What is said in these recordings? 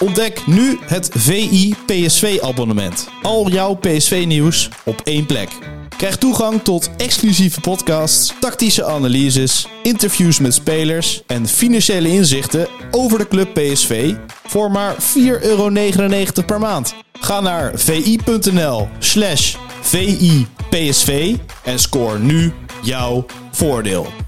Ontdek nu het VI PSV abonnement. Al jouw PSV nieuws op één plek. Krijg toegang tot exclusieve podcasts, tactische analyses, interviews met spelers en financiële inzichten over de club PSV voor maar 4,99 euro per maand. Ga naar vi.nl slash VIPSV en scoor nu jouw voordeel.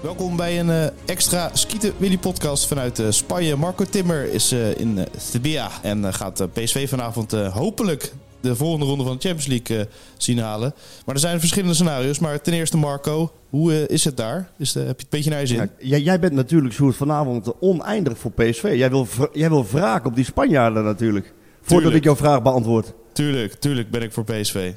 Welkom bij een eh, extra Skieten Willy podcast vanuit eh, Spanje. Marco Timmer is eh, in Sevilla en gaat PSV vanavond hopelijk de volgende ronde van de Champions League zien halen. Maar er zijn verschillende scenario's. Maar ten eerste Marco, hoe is het daar? Is heb je het een beetje naar je zin? Ja, jij, bent natuurlijk Sjoerd, vanavond oneindig voor PSV. Jij wil, jij wil wraak op die Spanjaarden natuurlijk. Voordat Tuurlijk. ik jouw vraag beantwoord. Tuurlijk, tuurlijk ben ik voor PSV.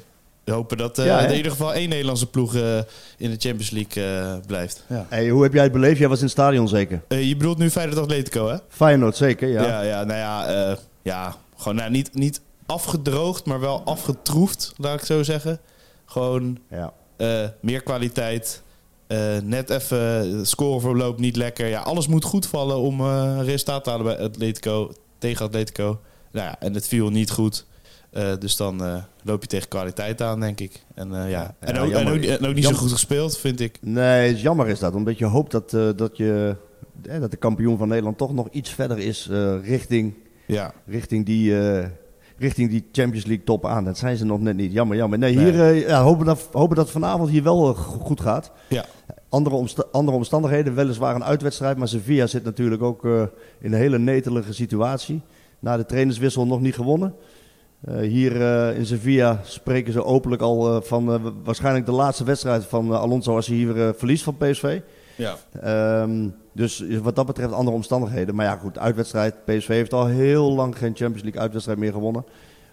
We hopen dat eh, Ja, in ieder geval één Nederlandse ploeg eh, in de Champions League eh, blijft. Ja. Hey, hoe heb jij het beleefd? Jij was in het stadion zeker. Eh, je bedoelt nu Feyenoord Atletico, hè? Feyenoord zeker, ja. Ja, ja, nou ja, eh, ja gewoon nou, niet, niet afgedroogd, maar wel afgetroefd, laat ik zo zeggen. Gewoon Ja. eh, meer kwaliteit. eh, net even, scoreverloop niet lekker. Ja, alles moet goed vallen om eh, resultaat te halen bij Atletico, tegen Atletico. Nou ja, en het viel niet goed. Eh, dus dan eh, loop je tegen kwaliteit aan, denk ik. En, eh, ja. en, Ja, ook, en, ook, en ook niet zo goed gespeeld, vind ik. Nee, is jammer is dat. Omdat je hoopt dat, dat, je, eh, dat de kampioen van Nederland toch nog iets verder is richting, Ja, richting, die, richting die Champions League top aan. Dat zijn ze nog net niet. Jammer, jammer. Nee, hier ja, hopen, dat, hopen dat vanavond hier wel go- goed gaat. ja. Andere, omsta- andere omstandigheden, weliswaar een uitwedstrijd, maar Sevilla zit natuurlijk ook in een hele netelige situatie. Na de trainerswissel nog niet gewonnen. Eh, hier eh, in Sevilla spreken ze openlijk al eh, van waarschijnlijk de laatste wedstrijd van Alonso als hij hier verliest van PSV. ja. Ehm, dus wat dat betreft andere omstandigheden. Maar ja, goed, uitwedstrijd. PSV heeft al heel lang geen Champions League uitwedstrijd meer gewonnen.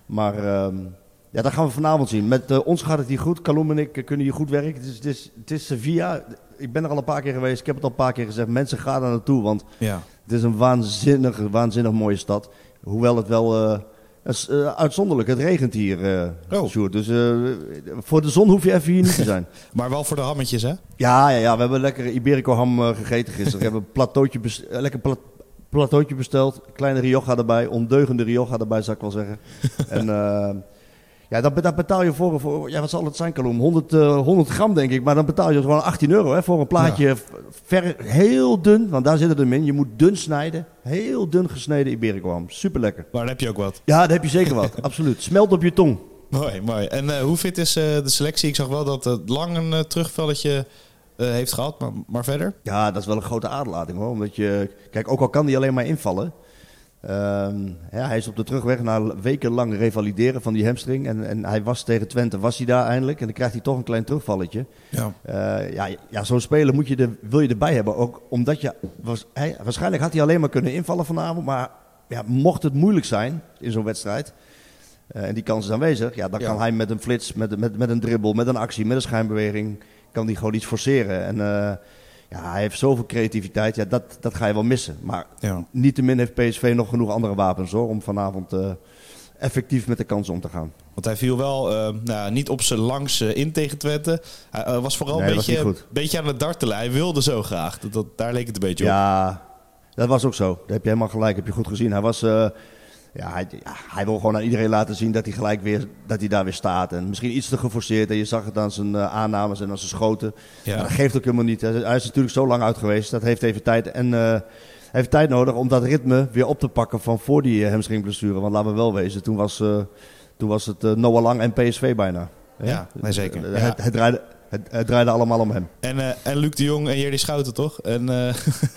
Maar ehm, ja, dat gaan we vanavond zien. Met ons gaat het hier goed. Kalum en ik kunnen hier goed werken. Het is, het, is, het is Sevilla. Ik ben er al een paar keer geweest. Ik heb het al een paar keer gezegd. Mensen gaan daar naartoe, want ja. het is een waanzinnig, waanzinnig mooie stad. Hoewel het wel is, eh, uitzonderlijk. Het regent hier, Oh. Sjoerd. Dus eh, voor de zon hoef je even hier niet te zijn. Maar wel voor de hammetjes, hè? Ja, ja, ja, we hebben lekker Iberico ham eh, gegeten gisteren. We hebben een plateautje lekker pla plateautje besteld. Kleine Rioja erbij. Ondeugende Rioja erbij, zou ik wel zeggen. en ja, dat, dat betaal je voor, voor, ja, wat zal het zijn, Kalum? 100, eh, 100 gram, denk ik. Maar dan betaal je gewoon 18 euro hè, voor een plaatje. Ver, heel dun, want daar zit het hem in. Je moet dun snijden. Heel dun gesneden Iberico ham. Super lekker. Maar dan heb je ook wat. Ja, daar heb je zeker wat. Absoluut. Smelt op je tong. Mooi, mooi. En eh, hoe fit is eh, de selectie? Ik zag wel dat het lang een eh, terugvalletje heeft gehad, maar, maar verder? Ja, dat is wel een grote aderlating hoor. Omdat je, kijk, ook al kan hij alleen maar invallen. Ehm, ja, hij is op de terugweg na wekenlang revalideren van die hamstring. En, en hij was tegen Twente, was hij daar eindelijk. En dan krijgt hij toch een klein terugvalletje. Ja. Eh, ja, ja zo'n speler moet je er, wil je erbij hebben. Ook omdat je, was, hij, waarschijnlijk had hij alleen maar kunnen invallen vanavond. Maar ja, mocht het moeilijk zijn in zo'n wedstrijd. eh, en die kans is aanwezig. Ja, dan Ja. kan hij met een flits, met, met, met een dribbel, met een actie, met een schijnbeweging. Kan hij gewoon iets forceren. En eh, ja, hij heeft zoveel creativiteit. Ja, dat, dat ga je wel missen. Maar Ja. niettemin heeft PSV nog genoeg andere wapens hoor, om vanavond eh, effectief met de kansen om te gaan. Want hij viel wel eh, nou, niet op zijn langs in tegen Twente. Hij eh, was vooral Nee, een dat beetje, beetje aan het dartelen. Hij wilde zo graag. Dat, dat, daar leek het een beetje op. Ja, dat was ook zo. Daar heb je helemaal gelijk, heb je goed gezien. Hij was... ja, hij, ja, hij wil gewoon aan iedereen laten zien dat hij gelijk weer dat hij daar weer staat. En misschien iets te geforceerd. En je zag het aan zijn eh, aannames en aan zijn schoten. Ja. Maar dat geeft ook helemaal niet. Hij hij is natuurlijk zo lang uit geweest. Dat heeft even tijd. En hij heeft tijd nodig om dat ritme weer op te pakken van voor die eh, hamstringblessure. Want laten we wel wezen, toen was, toen was het Noah Lang en PSV bijna. Ja, nee, zeker. Ja. Het, het, draaide, het, het draaide allemaal om hem. En, eh, en Luc de Jong en Jerry Schouten, toch? En, eh,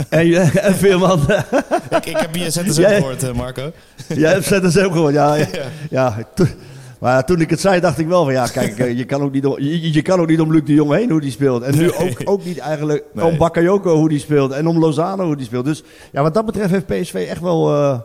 En, en Veerman, ik, ik heb je ZSM ja. gehoord, eh, Marco. jij hebt ZSM gehoord. Ja, ja, Ja. ja. to- Maar toen ik het zei, dacht ik wel van ja, kijk, je kan ook niet om, je, je kan ook niet om Luc de Jong heen hoe die speelt. En nu ook, ook niet eigenlijk Nee. om Bakayoko hoe die speelt en om Lozano hoe die speelt. Dus ja, wat dat betreft heeft PSV echt wel... eh,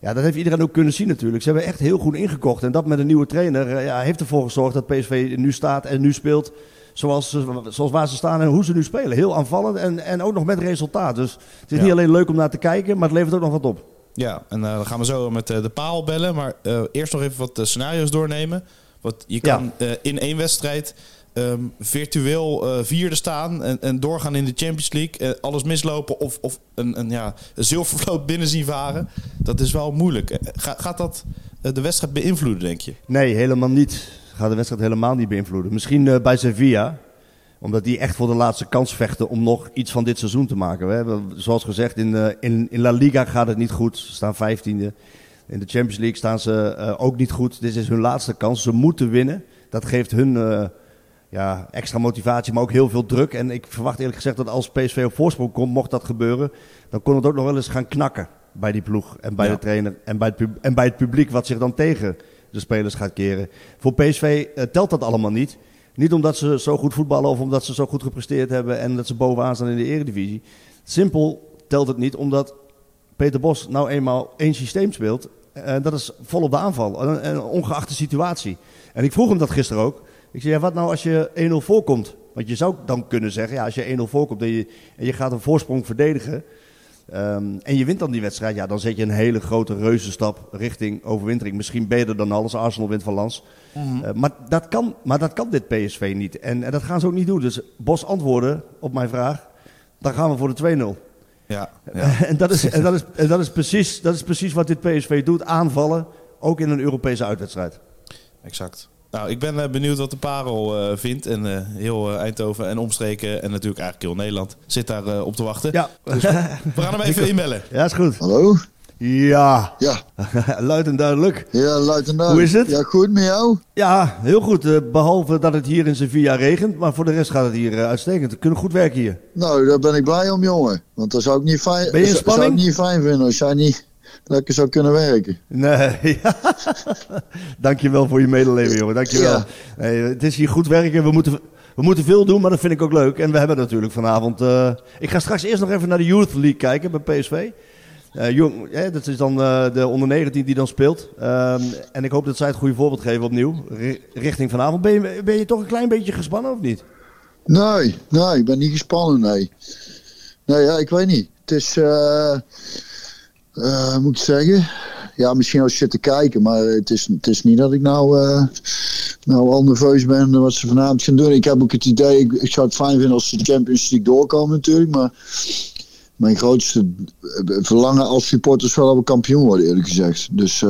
ja, dat heeft iedereen ook kunnen zien natuurlijk. Ze hebben echt heel goed ingekocht. En dat met een nieuwe trainer ja, heeft ervoor gezorgd dat PSV nu staat en nu speelt zoals, ze- zoals waar ze staan en hoe ze nu spelen. Heel aanvallend en, en ook nog met resultaat. Dus het is Ja. niet alleen leuk om naar te kijken, maar het levert ook nog wat op. Ja, en eh, dan gaan we zo met eh, de paal bellen. Maar eh, eerst nog even wat eh, scenario's doornemen. Want je kan eh, in één wedstrijd ehm, virtueel eh, vierde staan en, en doorgaan in de Champions League. eh, alles mislopen of, of een, een, ja, een zilvervloot binnen zien varen. Dat is wel moeilijk. Eh, Ga, gaat dat eh, de wedstrijd beïnvloeden, denk je? Nee, helemaal niet. Gaat de wedstrijd helemaal niet beïnvloeden. Misschien eh, bij Sevilla, omdat die echt voor de laatste kans vechten om nog iets van dit seizoen te maken. We hebben, zoals gezegd, in, eh, in, in La Liga gaat het niet goed. Ze staan vijftiende. In de Champions League staan ze eh, ook niet goed. Dit is hun laatste kans. Ze moeten winnen. Dat geeft hun ja, extra motivatie, maar ook heel veel druk. En ik verwacht eerlijk gezegd dat als PSV op voorsprong komt, mocht dat gebeuren, dan kon het ook nog wel eens gaan knakken bij die ploeg en bij Ja. de trainer en bij, het en bij het publiek wat zich dan tegen de spelers gaat keren. Voor PSV eh, telt dat allemaal niet. Niet omdat ze zo goed voetballen of omdat ze zo goed gepresteerd hebben en dat ze bovenaan staan in de eredivisie. Simpel telt het niet omdat Peter Bos nou eenmaal één systeem speelt. En dat is vol op de aanval. En, en ongeacht de situatie. En ik vroeg hem dat gisteren ook. Ik zei, ja, wat nou als je 1-0 voorkomt? Want je zou dan kunnen zeggen, ja, als je 1-0 voorkomt je, en je gaat een voorsprong verdedigen. Ehm, en je wint dan die wedstrijd, ja, dan zet je een hele grote reuzenstap richting overwintering. Misschien beter dan alles. Arsenal wint van Lans. Eh, maar, dat kan, maar dat kan dit PSV niet. En, en dat gaan ze ook niet doen. Dus Bos antwoorden op mijn vraag. Dan gaan we voor de 2-0. Ja, ja. en dat is, en dat is, en dat is, precies, dat is precies wat dit PSV doet. Aanvallen, ook in een Europese uitwedstrijd. exact. Nou, ik ben eh, benieuwd wat de parel eh, vindt. En eh, heel eh, Eindhoven en omstreken en natuurlijk eigenlijk heel Nederland zit daar op te wachten. Ja, We gaan hem even inbellen. ja is goed. Hallo? Ja, Ja, luid en duidelijk. ja luitenant. Hoe is het? Ja, goed met jou? Ja, heel goed. eh, behalve dat het hier in Sevilla regent. Maar voor de rest gaat het hier uitstekend. We kunnen goed werken hier. Nou, daar ben ik blij om, jongen. Want dat zou ik niet fijn, Ben je in zou- zou spanning? ik niet fijn vinden als jij niet lekker zou kunnen werken. Nee, ja. Dankjewel voor je medeleven, jongen. Dankjewel. Ja. Nee, het is hier goed werken. We moeten, we moeten veel doen, maar dat vind ik ook leuk. En we hebben natuurlijk vanavond... eh, ik ga straks eerst nog even naar de Youth League kijken bij PSV. Eh, jong, hè, dat is dan eh, de onder 19 die dan speelt. Ehm, en ik hoop dat zij het goede voorbeeld geven opnieuw. ri- richting vanavond. Ben je, ben je toch een klein beetje gespannen of niet? Nee, nee, ik ben niet gespannen, nee. Nee, ja, ik weet niet. Het is, eh, moet ik zeggen, ja, misschien als je zit te kijken, maar het is, het is niet dat ik nou, eh, nou al nerveus ben wat ze vanavond gaan doen. Ik heb ook het idee, ik, ik zou het fijn vinden als ze de Champions League doorkomen natuurlijk, maar mijn grootste eh, verlangen als supporter is wel dat we kampioen worden, eerlijk gezegd. Dus,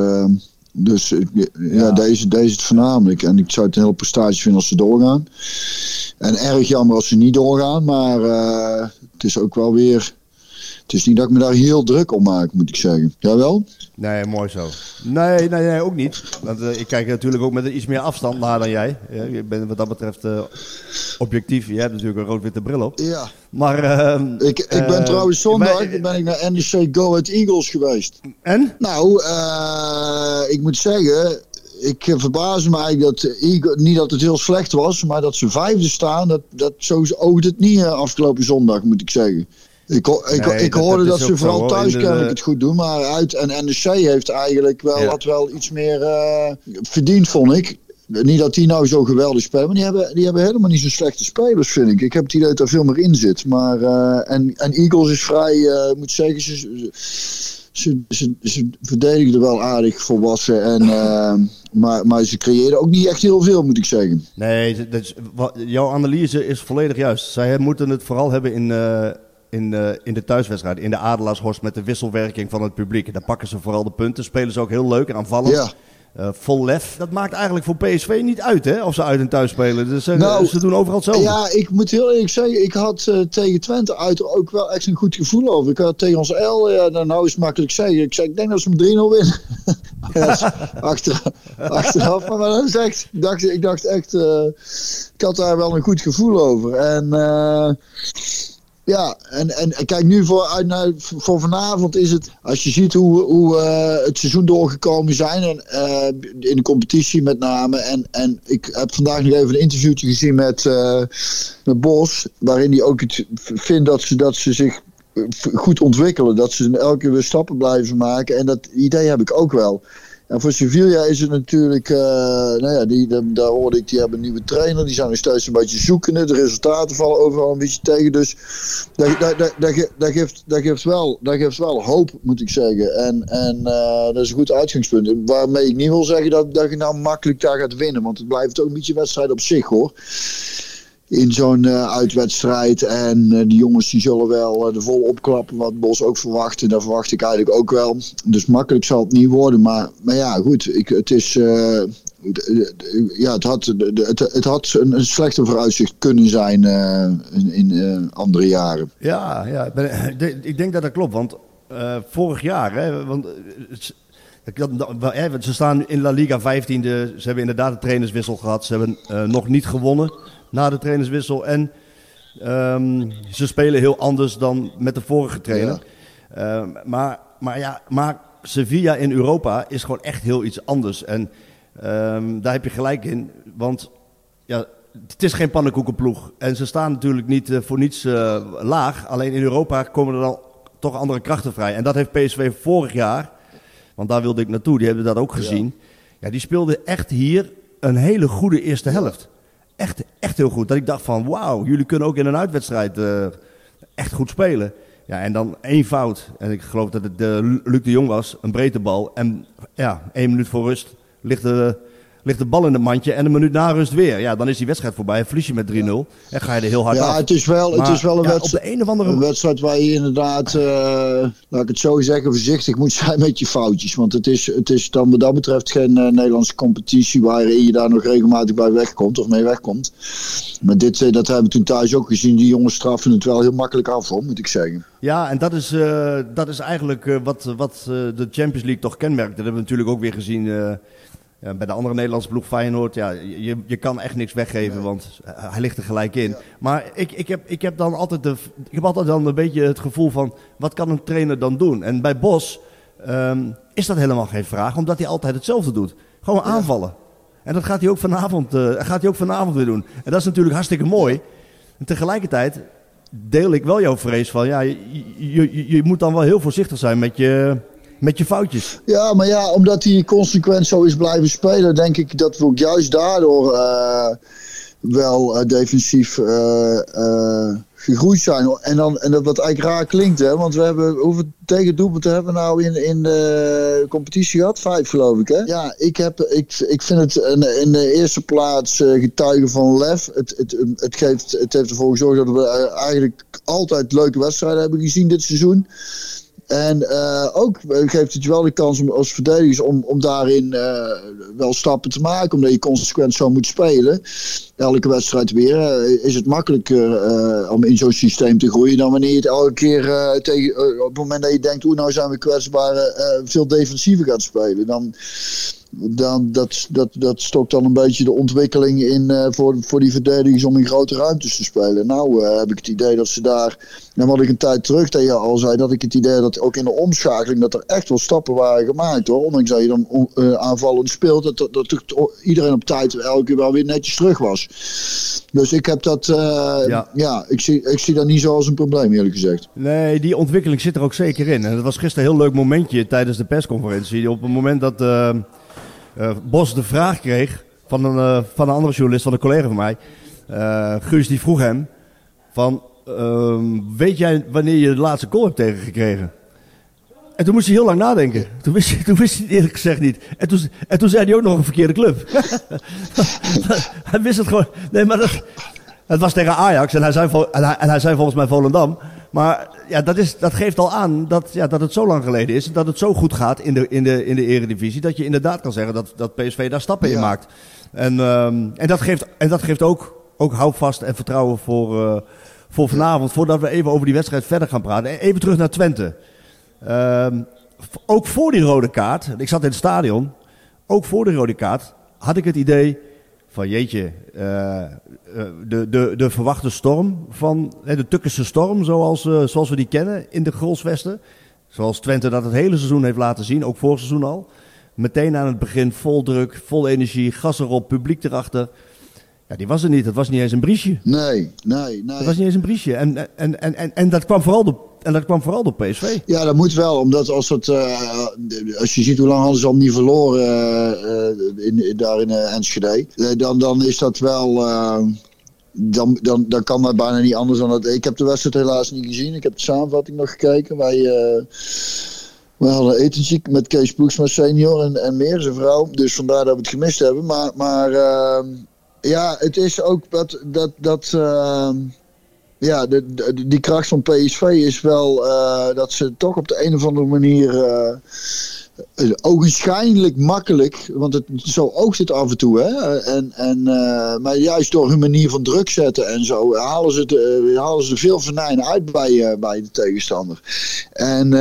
dus ja, Ja. Deze, deze is het voornamelijk. En ik zou het een hele prestatie vinden als ze doorgaan. En erg jammer als ze niet doorgaan, maar het is ook wel weer. Het is niet dat ik me daar heel druk om maak, moet ik zeggen. Jawel? Nee, mooi zo. Nee, nee, nee ook niet. Want eh, ik kijk natuurlijk ook met iets meer afstand naar dan jij. Ja, je bent wat dat betreft eh, objectief. Je hebt natuurlijk een rood-witte bril op. Ja. Maar, ehm, Ik, ik ben eh, trouwens zondag ben ik naar NEC Go Ahead Eagles geweest. En? Nou, ik moet zeggen, ik verbaas me eigenlijk dat niet dat het heel slecht was, maar dat ze vijfde staan, dat, dat zo oogde het niet afgelopen zondag, moet ik zeggen. Ik, ho- ik, Nee, ik dat- hoorde dat ze vooral thuis kennelijk het goed doen, maar uit en NEC heeft eigenlijk wel, Ja. had wel iets meer eh, verdiend, vond ik. Niet dat die nou zo geweldig spelen, maar die hebben, die hebben helemaal niet zo slechte spelers, vind ik. Ik heb het idee dat er veel meer in zit. Maar, eh, en, en Eagles is vrij, ik moet zeggen, ze, ze, ze, ze, er wel aardig volwassen. En, maar, maar ze creëren ook niet echt heel veel, moet ik zeggen. Nee, dat is, wat, jouw analyse is volledig juist. Zij moeten het vooral hebben in, in, eh, in de thuiswedstrijd. In de Adelaarshorst met de wisselwerking van het publiek. Daar pakken ze vooral de punten. Spelen ze ook heel leuk en aanvallend. Ja. Eh, vol lef. Dat maakt eigenlijk voor PSV niet uit, hè? Of ze uit en thuis spelen. Dus, Nou, ze doen overal hetzelfde. Ja, ik moet heel eerlijk zeggen, ik had eh, tegen Twente uit ook wel echt een goed gevoel over. Ik had tegen ons L, ja, nou, nou is het makkelijk zeggen. Ik zei, ik denk dat ze met 3-0 winnen. Ja, achter, achteraf, maar dat is echt, ik dacht, ik dacht echt, eh, ik had daar wel een goed gevoel over. En, Ja, en, en, kijk nu voor, uit naar, voor vanavond is het, als je ziet hoe, hoe uh, het seizoen doorgekomen zijn, en, uh, in de competitie met name. En, en ik heb vandaag nog even een interviewtje gezien met, uh, met Bos, waarin hij ook het vindt dat ze, dat ze zich goed ontwikkelen. Dat ze elke keer weer stappen blijven maken. En dat idee heb ik ook wel. En voor Sevilla is het natuurlijk, uh, nou ja, die, daar hoorde ik, die hebben een nieuwe trainer. Die zijn nog steeds een beetje zoekende. De resultaten vallen overal een beetje tegen. Dus dat, dat, dat, dat, geeft, dat, geeft, wel, dat geeft wel hoop, moet ik zeggen. En, en uh, dat is een goed uitgangspunt. Waarmee ik niet wil zeggen dat, dat je nou makkelijk daar gaat winnen. Want het blijft ook een beetje wedstrijd op zich hoor in zo'n uh, uitwedstrijd. En uh, die jongens die zullen wel uh, de vol opklappen wat Bos ook verwacht. En dat verwacht ik eigenlijk ook wel. Dus makkelijk zal het niet worden. Maar, maar ja, goed. Ik, het is... ja, het had, het, het had een, slechte vooruitzicht kunnen zijn in, in andere jaren. Ja, ja ik denk dat dat klopt. Want vorig jaar... Hè, want, ze staan in La Liga 15e. Ze hebben inderdaad een trainerswissel gehad. Ze hebben nog niet gewonnen na de trainerswissel. En um, ze spelen heel anders dan met de vorige trainer. Ja. Um, maar, maar, ja, maar Sevilla in Europa is gewoon echt heel iets anders. En um, daar heb je gelijk in. Want ja, het is geen pannenkoekenploeg. En ze staan natuurlijk niet uh, voor niets uh, laag. Alleen in Europa komen er dan toch andere krachten vrij. En dat heeft PSV vorig jaar, want daar wilde ik naartoe, die hebben dat ook gezien. Ja, ja die speelden echt hier een hele goede eerste helft echt, echt heel goed. Dat ik dacht van, wauw, jullie kunnen ook in een uitwedstrijd uh, echt goed spelen. Ja, en dan één fout. En ik geloof dat het uh, Luc de Jong was, een breedte bal. En ja, één minuut voor rust ligt de, ligt de bal in het mandje en een minuut na rust weer. Ja, dan is die wedstrijd voorbij. En verlies je met 3-0 en ga je er heel hard ja, af. Het is wel, maar, het is wel een, ja, wedstrijd, op de een of andere... een wedstrijd waar je inderdaad, uh, laat ik het zo zeggen, voorzichtig moet zijn met je foutjes. Want het is, het is dan wat dat betreft geen uh, Nederlandse competitie waarin je daar nog regelmatig bij wegkomt of mee wegkomt. Maar dit, uh, dat hebben we toen thuis ook gezien. Die jongens straffen het wel heel makkelijk af, hoor, moet ik zeggen. Ja, en dat is, dat is eigenlijk wat, wat de Champions League toch kenmerkt. Dat hebben we natuurlijk ook weer gezien ja, bij de andere Nederlandse ploeg Feyenoord. Ja, je, je kan echt niks weggeven, nee. want hij ligt er gelijk in. Ja. Maar ik, ik, heb, ik heb dan altijd, de, ik heb altijd dan een beetje het gevoel van, wat kan een trainer dan doen? En bij Bos um, is dat helemaal geen vraag, omdat hij altijd hetzelfde doet. Gewoon aanvallen. En dat gaat hij ook vanavond, gaat hij ook vanavond weer doen. En dat is natuurlijk hartstikke mooi. En tegelijkertijd deel ik wel jouw vrees van, ja, je, je, je moet dan wel heel voorzichtig zijn met je, met je foutjes. Ja, maar ja, omdat hij consequent zo is blijven spelen, denk ik dat we ook juist daardoor uh, wel uh, defensief uh, gegroeid zijn. En, dan, en dat wat eigenlijk raar klinkt, hè? want we hebben hoeveel tegendoelpunten hebben we nou in, in de competitie gehad? Vijf, geloof ik. Hè? Ja, ik, heb, ik, ik vind het in, in de eerste plaats getuigen van lef. Het, het, het, geeft, het heeft ervoor gezorgd dat we eigenlijk altijd leuke wedstrijden hebben gezien dit seizoen. En uh, ook geeft het je wel de kans om als verdedigers om, om daarin uh, wel stappen te maken. Omdat je consequent zo moet spelen. Elke wedstrijd weer. Uh, is het makkelijker om in zo'n systeem te groeien dan wanneer je het elke keer tegen, op het moment dat je denkt, hoe nou zijn we kwetsbaar, veel defensiever gaat spelen. Dan, dan, dat, dat, dat stokt dan een beetje de ontwikkeling in uh, voor, voor die verdedigers om in grote ruimtes te spelen. Nou uh, heb ik het idee dat ze daar, en wat ik een tijd terug tegen al zei, dat ik het idee dat ook in de omschakeling dat er echt wel stappen waren gemaakt hoor. Ondanks dat je dan uh, aanvallend speelt, dat, dat, dat, iedereen op tijd elke keer wel weer netjes terug was. Dus ik heb dat, ja, ja ik, zie, ik zie dat niet zo als een probleem eerlijk gezegd. Nee, die ontwikkeling zit er ook zeker in. En dat was gisteren een heel leuk momentje tijdens de persconferentie. Op het moment dat... Uh, Bos de vraag kreeg van een, uh, van een andere journalist, van een collega van mij. Uh, Guus die vroeg hem van, weet jij wanneer je de laatste goal hebt tegengekregen? En toen moest hij heel lang nadenken. Toen wist, hij, toen wist hij het eerlijk gezegd niet. En toen, en toen zei hij ook nog een verkeerde club. hij wist het gewoon. Nee, maar dat, het was tegen Ajax en hij zei, en hij, en hij zei volgens mij Volendam. Maar ja, dat, is, dat geeft al aan dat, ja, dat het zo lang geleden is. Dat het zo goed gaat in de, in de, in de eredivisie. Dat je inderdaad kan zeggen dat, dat PSV daar stappen ja. in maakt. En, um, en dat geeft, en dat geeft ook, ook houvast en vertrouwen voor, uh, voor vanavond. Voordat we even over die wedstrijd verder gaan praten. Even terug naar Twente. Um, ook voor die rode kaart. Ik zat in het stadion. Ook voor de rode kaart had ik het idee van jeetje, uh, de, de, de verwachte storm van de Tukkense storm, zoals, uh, zoals we die kennen in de Grolsvesten. Zoals Twente dat het hele seizoen heeft laten zien, ook vorig seizoen al. Meteen aan het begin vol druk, vol energie, gas erop, publiek erachter. Ja, die was er niet. Dat was niet eens een briesje. Nee, nee, nee. Dat was niet eens een briesje. En, en, en, en, en dat kwam vooral door, en dat kwam vooral door PSV. Ja, dat moet wel. Omdat als, het, uh, als je ziet hoe lang hadden ze al niet verloren uh, in, daar in uh, Enschede. dan, dan is dat wel... dan, dan, dan kan dat bijna niet anders dan dat. Ik heb de wedstrijd helaas niet gezien. Ik heb de samenvatting nog gekeken. Wij, we hadden etentje met Kees Ploegsma senior en, en meer, zijn vrouw. Dus vandaar dat we het gemist hebben. Maar, maar ja, het is ook dat. dat, dat ja, de, die kracht van PSV is wel uh, dat ze toch op de een of andere manier uh, ogenschijnlijk makkelijk, want het, zo oogt het af en toe. Hè? En, en, uh, maar juist door hun manier van druk zetten en zo halen ze, de, halen ze veel venijn uit bij, bij de tegenstander. En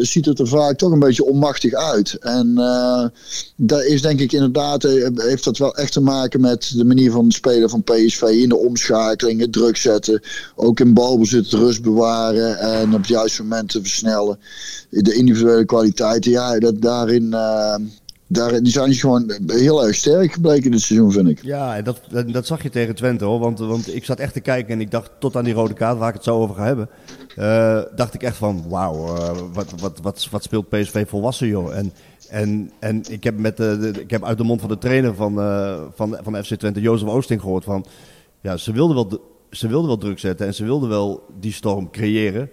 ziet het er vaak toch een beetje onmachtig uit. En daar is denk ik inderdaad, heeft dat wel echt te maken met de manier van spelen van PSV in de omschakeling, het druk zetten. Ook in balbezit rust bewaren en op het juiste moment te versnellen. De individuele kwaliteiten, ja, dat daarin. Uh, daar, die zijn gewoon heel erg sterk gebleken dit seizoen, vind ik. Ja, en dat, dat zag je tegen Twente hoor. Want, want ik zat echt te kijken en ik dacht tot aan die rode kaart, waar ik het zo over ga hebben. Uh, dacht ik echt van, wauw, uh, wat, wat, wat, wat speelt PSV volwassen joh. En, en, en ik, heb met de, ik heb uit de mond van de trainer van, uh, van, van FC Twente, Jozef Oosting, gehoord van... Ja, ze wilden wel ze wilden wel druk zetten en ze wilden wel die storm creëren.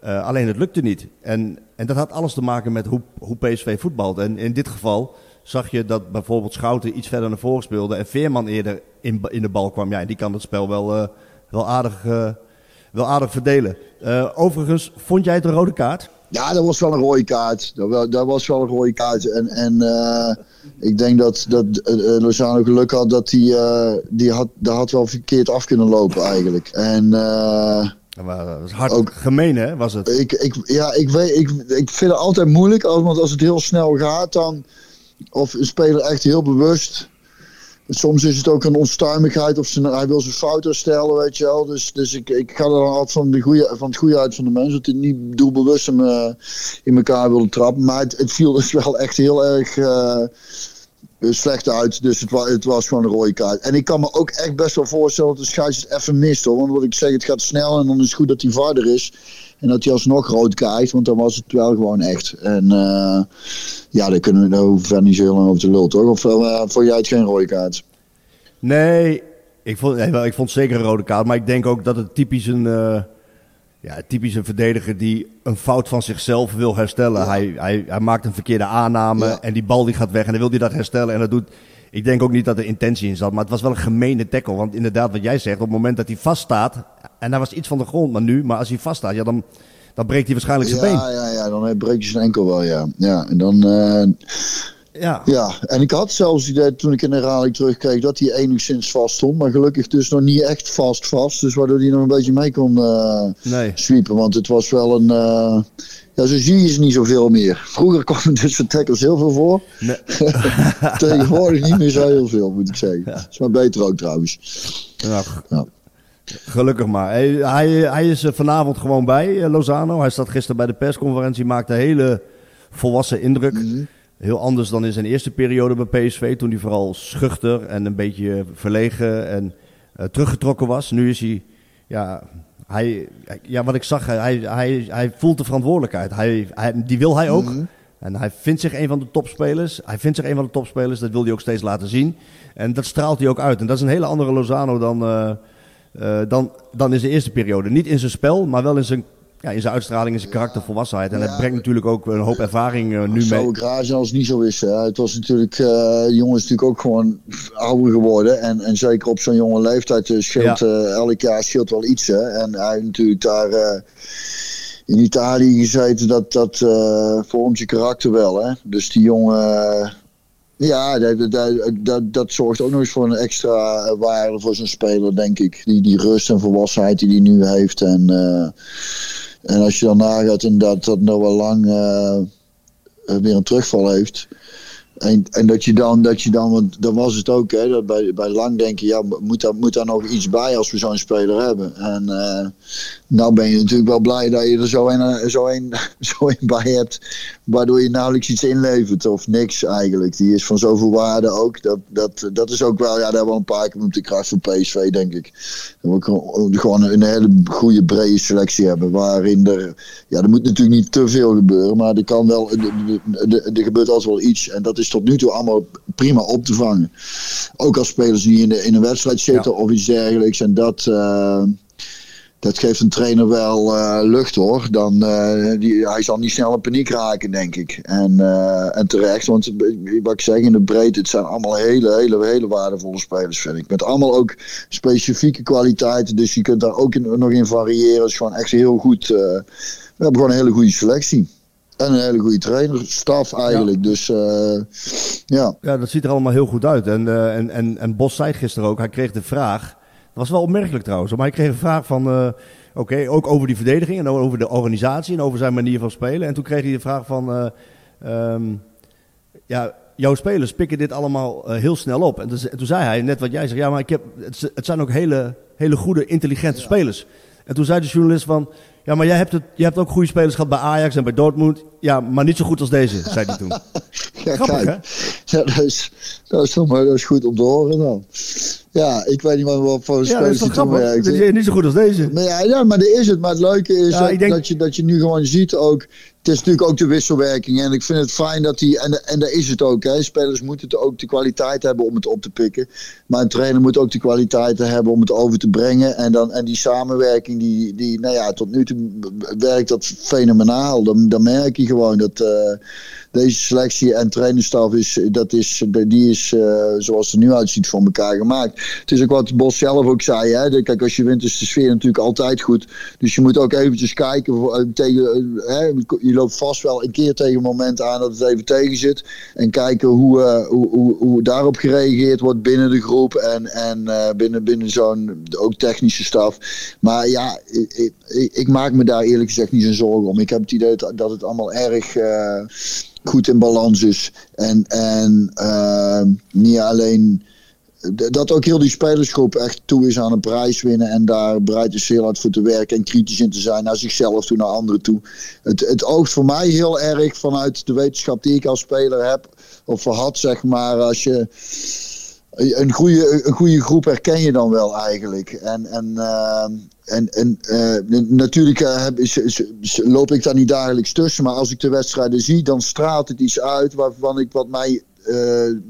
Alleen het lukte niet. En, en dat had alles te maken met hoe, hoe PSV voetbalt. En in dit geval zag je dat bijvoorbeeld Schouten iets verder naar voren speelde en Veerman eerder in, in de bal kwam. Ja, en die kan het spel wel, uh, wel, aardig, uh, wel aardig verdelen. overigens, vond jij het een rode kaart? Ja, dat was wel een rode kaart. Dat, dat was wel een rode kaart. En, en ik denk dat, dat Lozano geluk had dat hij die had, dat had wel verkeerd af kunnen lopen eigenlijk. En... Dat was hard ook, gemeen, hè? Was het? Ik, ik, ja, ik, weet, ik, ik vind het altijd moeilijk. Want als het heel snel gaat, dan. Of een speler echt heel bewust soms is het ook een onstuimigheid of ze, hij wil zijn fout herstellen, weet je wel. Dus, dus ik, ik ga er dan altijd van, de goeie, van het goede uit van de mensen. Dat hij niet doelbewust hem uh, in elkaar wilde trappen. Maar het, het viel dus wel echt heel erg uh, slecht uit. Dus het, het was gewoon een rode kaart. En ik kan me ook echt best wel voorstellen dat de scheids het even mist hoor. Want wat ik zeg, het gaat snel en dan is het goed dat hij vaarder is. En dat hij alsnog rood krijgt, want dan was het wel gewoon echt. En uh, ja, daar kunnen we nou verder niet zo heel lang over te lul, toch? Of uh, vond jij het geen rode kaart? Nee, ik vond, ik vond zeker een rode kaart. Maar ik denk ook dat het typisch een, uh, ja, typisch een verdediger die een fout van zichzelf wil herstellen. Ja. Hij, hij, hij maakt een verkeerde aanname ja. en die bal die gaat weg en dan wil hij dat herstellen. En dat doet... Ik denk ook niet dat er intentie in zat, maar het was wel een gemene tackle. Want inderdaad, wat jij zegt, op het moment dat hij vaststaat, en daar was iets van de grond, maar nu, maar als hij vaststaat, ja, dan, dan breekt hij waarschijnlijk zijn ja, been. Ja, ja, ja, dan breekt hij zijn enkel wel, ja. Ja, en dan... Uh, ja. ja, en ik had zelfs idee toen ik in de herhaling terugkreeg dat hij enigszins vast stond. Maar gelukkig dus nog niet echt vast vast. Dus waardoor hij nog een beetje mee kon uh, nee. sweepen. Want het was wel een... Uh, ja, zo zie je ze niet zoveel meer. Vroeger kwam er dus tackles heel veel voor. Nee. Tegenwoordig niet meer zo heel veel, moet ik zeggen. Ja. is maar beter ook trouwens. Ja. ja. Gelukkig maar. Hij, hij, hij, is vanavond gewoon bij, Lozano. Hij zat gisteren bij de persconferentie, maakte een hele volwassen indruk. Mm -hmm. Heel anders dan in zijn eerste periode bij PSV, toen hij vooral schuchter en een beetje verlegen en uh, teruggetrokken was. Nu is hij, ja, hij, ja wat ik zag, hij, hij, hij voelt de verantwoordelijkheid. Hij, hij, die wil hij ook. Mhm. En hij vindt zich een van de topspelers. Hij vindt zich een van de topspelers, dat wil hij ook steeds laten zien. En dat straalt hij ook uit. En dat is een hele andere Lozano dan, uh, uh, dan, dan in zijn eerste periode. Niet in zijn spel, maar wel in zijn ja, in zijn uitstraling, in zijn karakter, volwassenheid. En Ja. hij brengt natuurlijk ook een hoop ervaring uh, nu Het zou mee. ook raar zijn als het niet zo is. Hè. Het was natuurlijk, eh de jongen is natuurlijk ook gewoon ouder geworden. En, en zeker op zo'n jonge leeftijd eh, scheelt Ja. eh, elk jaar scheelt wel iets. Hè. En hij heeft natuurlijk daar eh, in Italië gezeten. Dat, dat eh, vormt je karakter wel. Hè. Dus die jongen... eh, ja, dat, dat, dat, dat zorgt ook nog eens voor een extra eh, waarde voor zo'n speler, denk ik. Die, die rust en volwassenheid die hij nu heeft. En, eh, en als je dan nagaat inderdaad dat Noah Lang eh, weer een terugval heeft. En, en dat je dan, dat je dan, want dan was het ook, hè, dat bij, bij lang denken, ja, moet daar, moet daar nog iets bij als we zo'n speler hebben. En uh, nou ben je natuurlijk wel blij dat je er zo een, zo een, zo een bij hebt, waardoor je nauwelijks iets inlevert of niks eigenlijk. Die is van zoveel waarde ook. Dat, dat, dat is ook wel, ja, daar hebben we een paar keer op de kracht van PSV, denk ik. Dat we gewoon een hele goede brede selectie hebben, waarin er, ja, er moet natuurlijk niet te veel gebeuren, maar er kan wel, er gebeurt altijd wel iets. En dat is tot nu toe allemaal prima op te vangen. Ook als spelers die in, de, in een wedstrijd zitten of iets dergelijks. En dat, uh, dat geeft een trainer wel uh, lucht hoor. Dan, uh, die, hij zal niet snel in paniek raken, denk ik. En, en terecht, want wat ik zeg in de breedte, het zijn allemaal hele, hele, hele waardevolle spelers, vind ik. Met allemaal ook specifieke kwaliteiten. Dus je kunt daar ook in, nog in variëren. Het is gewoon echt heel goed. we hebben gewoon een hele goede selectie. En een hele goede trainer, staf eigenlijk. Dus uh, ja. Ja, dat ziet er allemaal heel goed uit. En, uh, en, en, en Bos zei gisteren ook, hij kreeg de vraag. Dat was wel opmerkelijk trouwens, maar hij kreeg een vraag van. Uh, Oké, okay, ook over die verdediging en over de organisatie en over zijn manier van spelen. En toen kreeg hij de vraag van. Um, ja, jouw spelers pikken dit allemaal heel snel op. En toen zei hij, net wat jij zegt, ja, maar ik heb, het, het zijn ook hele, hele goede, intelligente ja. spelers. En toen zei de journalist van, ja, maar jij hebt, het, je hebt ook goede spelers gehad bij Ajax en bij Dortmund. Ja, maar niet zo goed als deze, zei hij toen. ja, Grappig, hè? Ja, dat is, dat, is toch maar, dat is goed om te horen dan. Ja, ik weet niet wat voor ja, spelers die toen werkt. Dat is niet zo goed als deze. Maar ja, ja, maar dat is het. Maar het leuke is ja, dat, denk... dat, je, dat je nu gewoon ziet ook... Het is natuurlijk ook de wisselwerking. En ik vind het fijn dat die... En, en daar is het ook. Hè. Spelers moeten ook de kwaliteit hebben om het op te pikken. Maar een trainer moet ook de kwaliteiten hebben om het over te brengen. En, dan, en die samenwerking, die, die, nou ja, tot nu toe werkt dat fenomenaal. Dan, dan merk je gewoon dat... Uh, deze selectie en trainerstaf is, dat is, die is uh, zoals het er nu uitziet voor elkaar gemaakt. Het is ook wat Bos zelf ook zei. Hè? Kijk, als je wint is de sfeer natuurlijk altijd goed. Dus je moet ook eventjes kijken. Tegen, hè? Je loopt vast wel een keer tegen een moment aan dat het even tegen zit. En kijken hoe, hoe, hoe, hoe daarop gereageerd wordt binnen de groep. En, en binnen, binnen zo'n ook technische staf. Maar ja, ik, ik, ik, maak me daar eerlijk gezegd niet zo'n zorgen om. Ik heb het idee dat het allemaal erg goed in balans is. En, en uh, niet alleen dat ook heel die spelersgroep echt toe is aan een prijs winnen. En daar bereid is heel hard voor te werken en kritisch in te zijn naar zichzelf toe, naar anderen toe. Het, het oogt voor mij heel erg vanuit de wetenschap die ik als speler heb. Of had, zeg maar. Als je een goede, een goede groep herken je dan wel eigenlijk. En, en, uh, en, uh, natuurlijk uh, heb, loop ik daar niet dagelijks tussen. Maar als ik de wedstrijden zie, dan straalt het iets uit waarvan ik wat mij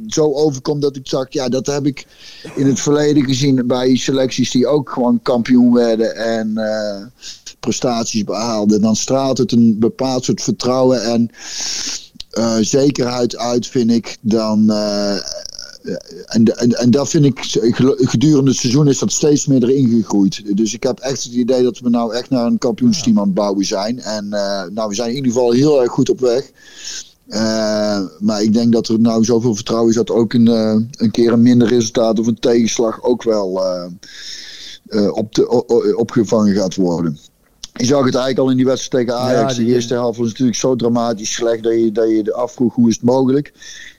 zo overkomt dat ik zag, ja, dat heb ik in het verleden gezien bij selecties die ook gewoon kampioen werden en prestaties behaalden. Dan straalt het een bepaald soort vertrouwen en zekerheid uit, vind ik. Dan en, en, en dat vind ik, gedurende het seizoen is dat steeds meer erin gegroeid. Dus ik heb echt het idee dat we nou echt naar een kampioensteam aan het bouwen zijn. En uh, nou, we zijn in ieder geval heel erg goed op weg. Uh, maar ik denk dat er nou zoveel vertrouwen is dat ook een, uh, een keer een minder resultaat of een tegenslag ook wel op de, opgevangen gaat worden. Je zag het eigenlijk al in die wedstrijd tegen Ajax. Ja, die... De eerste helft was natuurlijk zo dramatisch slecht dat je, dat je afvroeg hoe is het mogelijk.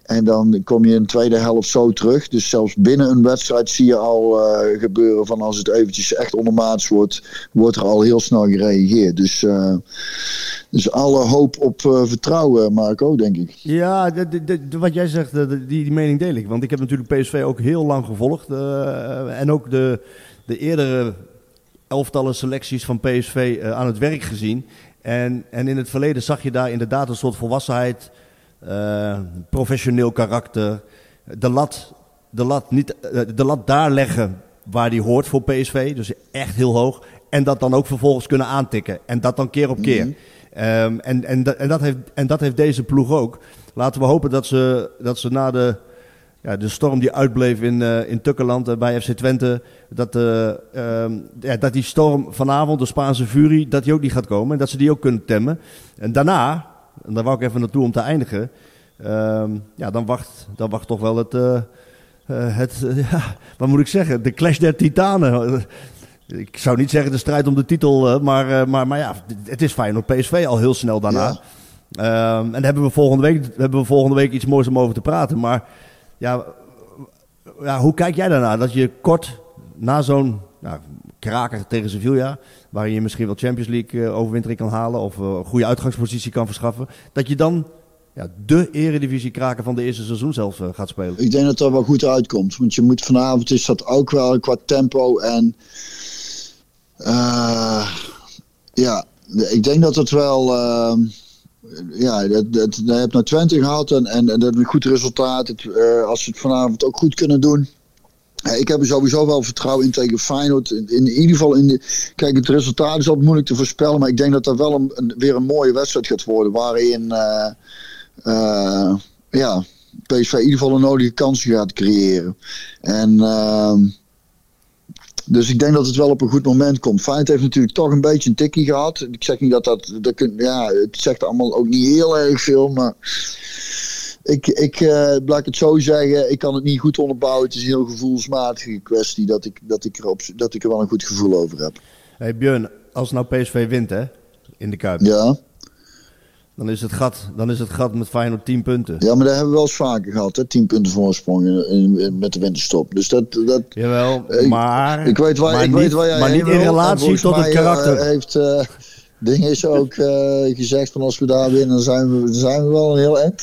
En dan kom je in de tweede helft zo terug. Dus zelfs binnen een wedstrijd zie je al uh, gebeuren van als het eventjes echt ondermaats wordt, wordt er al heel snel gereageerd. Dus, uh, dus alle hoop op uh, vertrouwen, Marco, denk ik. Ja, wat jij zegt, die, die mening deel ik. Want ik heb natuurlijk PSV ook heel lang gevolgd. en ook de, de eerdere elftallen selecties van PSV aan het werk gezien. En, en in het verleden zag je daar inderdaad een soort volwassenheid uh, professioneel karakter. De lat, de, lat niet, uh, de lat daar leggen waar die hoort voor PSV. Dus echt heel hoog. En dat dan ook vervolgens kunnen aantikken. En dat dan keer op keer. Mm -hmm. um, en, en, en, dat heeft, en dat heeft deze ploeg ook. Laten we hopen dat ze, dat ze na de, ja, de storm die uitbleef in, uh, in Tukkerland uh, bij FC Twente. Dat, uh, ja, dat die storm vanavond, de Spaanse Fury, dat die ook niet gaat komen. En dat ze die ook kunnen temmen. En daarna, en daar wou ik even naartoe om te eindigen. Um, ja, dan wacht, dan wacht toch wel het, uh, uh, het uh, ja, wat moet ik zeggen, de clash der titanen. Ik zou niet zeggen de strijd om de titel, maar, maar, maar ja, het is fijn op PSV al heel snel daarna. Ehm, en daar hebben we, volgende week, hebben we volgende week iets moois om over te praten. Maar ja, ja, hoe kijk jij daarnaar? Dat je kort na zo'n nou, kraker tegen Sevilla, waarin je misschien wel Champions League uh, overwintering kan halen of uh, een goede uitgangspositie kan verschaffen, dat je dan ja, de eredivisie kraker van de eerste seizoen zelfs uh, gaat spelen? Ik denk dat dat wel goed uitkomt, want je moet vanavond is dat ook wel qua tempo en ja, ik denk dat het wel ehm, ja, dat, dat, dat heb naar Twente gehad en, en, dat een goed resultaat. Het, als ze het vanavond ook goed kunnen doen. Ik heb er sowieso wel vertrouwen in tegen Feyenoord. In, ieder geval, in de, kijk, het resultaat is altijd moeilijk te voorspellen. Maar ik denk dat dat wel een, weer een mooie wedstrijd gaat worden. Waarin uh, uh, ja, PSV in ieder geval een nodige kansen gaat creëren. En ehm, dus ik denk dat het wel op een goed moment komt. Feyenoord heeft natuurlijk toch een beetje een tikkie gehad. Ik zeg niet dat dat... dat kun, ja, het zegt allemaal ook niet heel erg veel, maar... Ik, ik uh, laat het zo zeggen, ik kan het niet goed onderbouwen. Het is een heel gevoelsmatige kwestie dat ik, dat ik, erop, dat ik er wel een goed gevoel over heb. Hey Björn, als nou PSV wint hè, in de Kuip. Ja. Dan is, het gat, dan is het gat met Feyenoord 10 punten. Ja, maar dat hebben we wel eens vaker gehad, hè? 10 punten voorsprong in, in, met de winterstop. Dus dat, dat, Jawel, maar... Ik weet waar, ik niet, weet waar jij Maar niet in relatie tot het karakter. Uh, heeft uh, Ding is ook uh, gezegd van als we daar winnen, dan zijn we, dan zijn we wel een heel eind.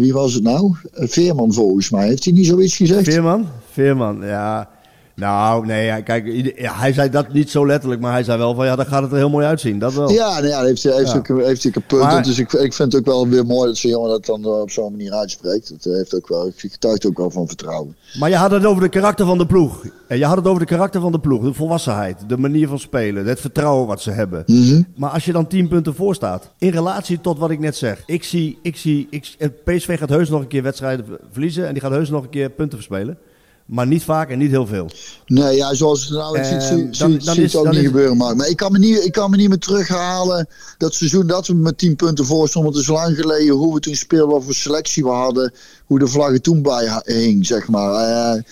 wie was het nou? Veerman volgens mij. Heeft hij niet zoiets gezegd? Veerman? Veerman, ja... Nou, nee, kijk, hij zei dat niet zo letterlijk, maar hij zei wel van ja, dan gaat het er heel mooi uitzien. Dat wel. Ja, nou ja heeft, heeft, ja. Ook, heeft hij een punt. Maar, dus ik, ik vind het ook wel weer mooi dat zo'n jongen dat dan op zo'n manier uitspreekt. Het heeft ook wel, getuigt ook wel van vertrouwen. Maar je had het over de karakter van de ploeg. En je had het over de karakter van de ploeg, de volwassenheid, de manier van spelen, het vertrouwen wat ze hebben. Mm -hmm. Maar als je dan tien punten voor staat, in relatie tot wat ik net zeg. Ik zie, ik zie, ik, PSV gaat heus nog een keer wedstrijden verliezen en die gaat heus nog een keer punten verspelen. Maar niet vaak en niet heel veel. Nee, ja, zoals het nou ziet, zie, dan, zie, dan is, het ook niet gebeuren. Maar, maar ik, kan me niet, ik kan me niet meer terughalen dat seizoen dat we met 10 punten voor stonden. Het is lang geleden hoe we toen speelden, wat voor selectie we hadden. Hoe de vlaggen toen bij hing, zeg maar. Uh,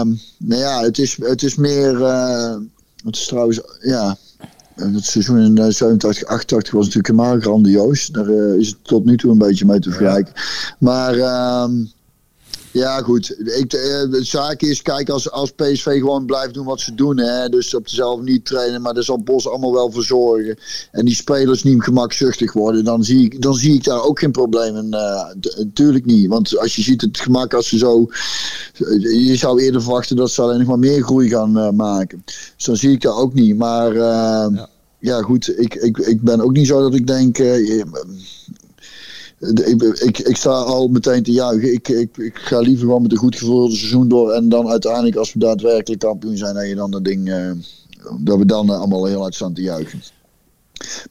um, nou ja, het is, het is meer... Uh, het is trouwens, ja... Het seizoen in 87, 88 was natuurlijk helemaal grandioos. Daar is het tot nu toe een beetje mee te vergelijken. Ja. Maar... Um, ja, goed. Ik, de zaak is, kijk, als, als PSV gewoon blijft doen wat ze doen. Hè, dus op dezelfde niet trainen, maar daar zal Bos allemaal wel voor zorgen. En die spelers niet gemakzuchtig worden, dan zie ik, dan zie ik daar ook geen probleem in. Natuurlijk uh, niet. Want als je ziet het gemak als ze zo. Je zou eerder verwachten dat ze alleen nog maar meer groei gaan uh, maken. Dus dan zie ik dat ook niet. Maar. Uh, ja. ja. goed. Ik, ik, ik ben ook niet zo dat ik denk ik, ik, ik, sta al meteen te juichen. Ik, ik, ik ga liever gewoon met een goed gevoel het seizoen door. En dan uiteindelijk, als we daadwerkelijk kampioen zijn, dat, je dan dat, ding, uh, dat we dan uh, allemaal heel hard staan te juichen.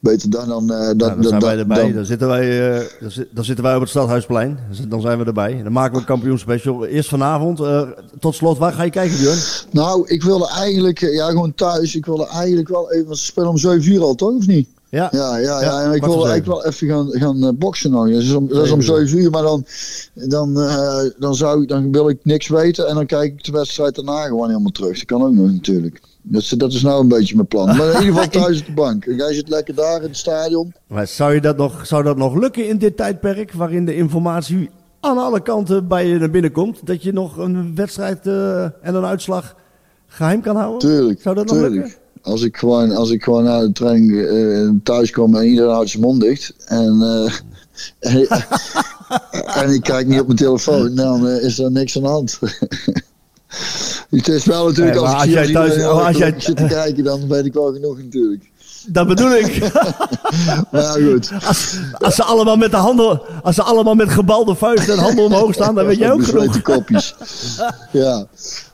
Beter dan dan. Uh, dat, nou, dan zijn wij erbij. Dan, dan, zitten wij, dan zitten wij op het Stadhuisplein. Dan zijn we erbij. Dan maken we een kampioenspecial. Eerst vanavond. tot slot, waar ga je kijken, Björn? Nou, ik wilde eigenlijk, ja, gewoon thuis. Ik wilde eigenlijk wel even. Want ze spelen om 7 uur al, toch? Of niet? Ja, ja, ja, ja. en ik wil eigenlijk wel even gaan, gaan uh, boksen nog. Dat is om, dat is om 7 uur, maar dan, dan, uh, dan, zou, dan wil ik niks weten en dan kijk ik de wedstrijd daarna gewoon helemaal terug. Dat kan ook nog natuurlijk. Dat is, dat is nou een beetje mijn plan. Maar in ieder geval thuis op de bank. En jij zit lekker daar in het stadion. Maar zou, je dat nog, zou dat nog lukken in dit tijdperk waarin de informatie aan alle kanten bij je naar binnen komt? Dat je nog een wedstrijd uh, en een uitslag geheim kan houden? Tuurlijk. Zou dat tuurlijk. nog lukken? Als ik gewoon, als ik gewoon naar de training uh, thuis kom en iedereen houdt zijn mond dicht. En, uh, en, en, ik kijk niet op mijn telefoon, dan uh, is er niks aan de hand. het is wel natuurlijk, als, als ik jij thuis, als, als jij zit te kijken, dan weet ik wel genoeg natuurlijk. Dat bedoel ik. maar ja, goed. Als, als, ze allemaal met de handen, als ze allemaal met gebalde vuisten en handen omhoog staan, dan weet jij ook genoeg. kopjes. ja.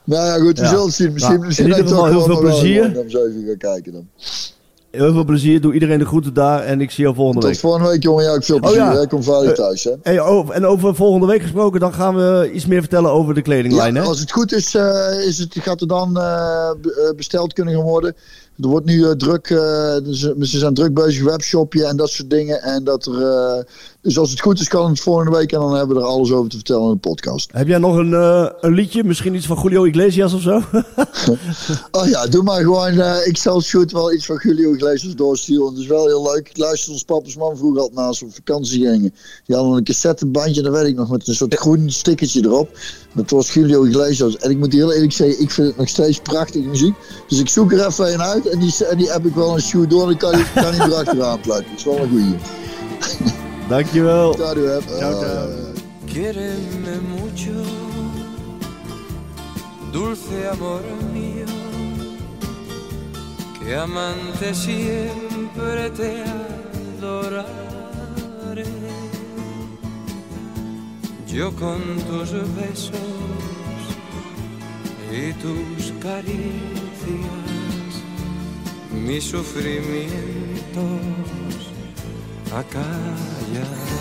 Nou ja, goed, we Ja. zullen het zien. Misschien, Nou, misschien in ieder ik geval heel veel plezier. Dan zou even gaan kijken dan. Heel veel plezier. Doe iedereen de groeten daar en ik zie jou volgende Tot week. volgende week, jongen. Ja, ik veel plezier. Oh ja. hè. Kom veilig thuis, hè. Hey, oh, en over volgende week gesproken, dan gaan we iets meer vertellen over de kledinglijn. Ja, hè? als het goed is, eh, is het, gaat er dan eh, be- eh, besteld kunnen gaan worden. Er wordt nu eh, druk, eh, dus, ze zijn druk bezig, webshopje en dat soort dingen. En dat er, eh, Dus als het goed is, kan het volgende week. En dan hebben we er alles over te vertellen in de podcast. Heb jij nog een, eh, een liedje? Misschien iets van Julio Iglesias of zo? Oh ja, doe maar gewoon. eh, ik zal shoot wel iets van Julio Iglesias doorsturen. Het is wel heel leuk. Ik luisterde ons papa's man vroeger altijd naast op vakantie gingen. Die hadden een cassettebandje, dat weet ik nog, met een soort groen stickertje erop. Dat was Julio Iglesias. En ik moet heel eerlijk zeggen, ik vind het nog steeds prachtige muziek. Dus ik zoek er even een uit en die, en die heb ik wel een shoot door. En kan, kan hij erachteraan plakken. Dat is wel een goeie. Dankjewel. Ciao. Ciao, ciao. Quiéreme mucho, dulce amor mío, que amante siempre te adoraré. Yo con tus besos y tus caricias, μη σου φρυμίτος ακαλιάζει.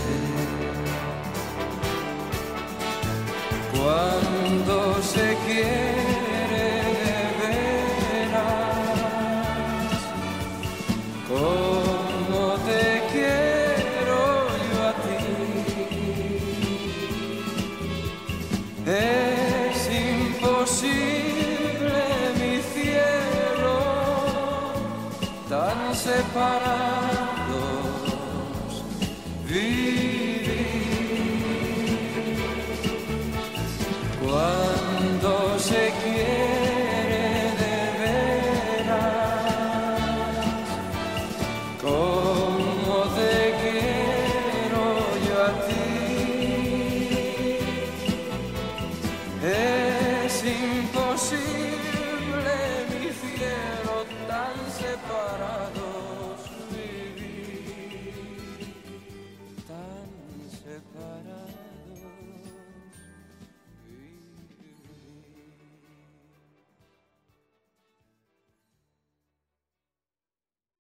Cuando se separar.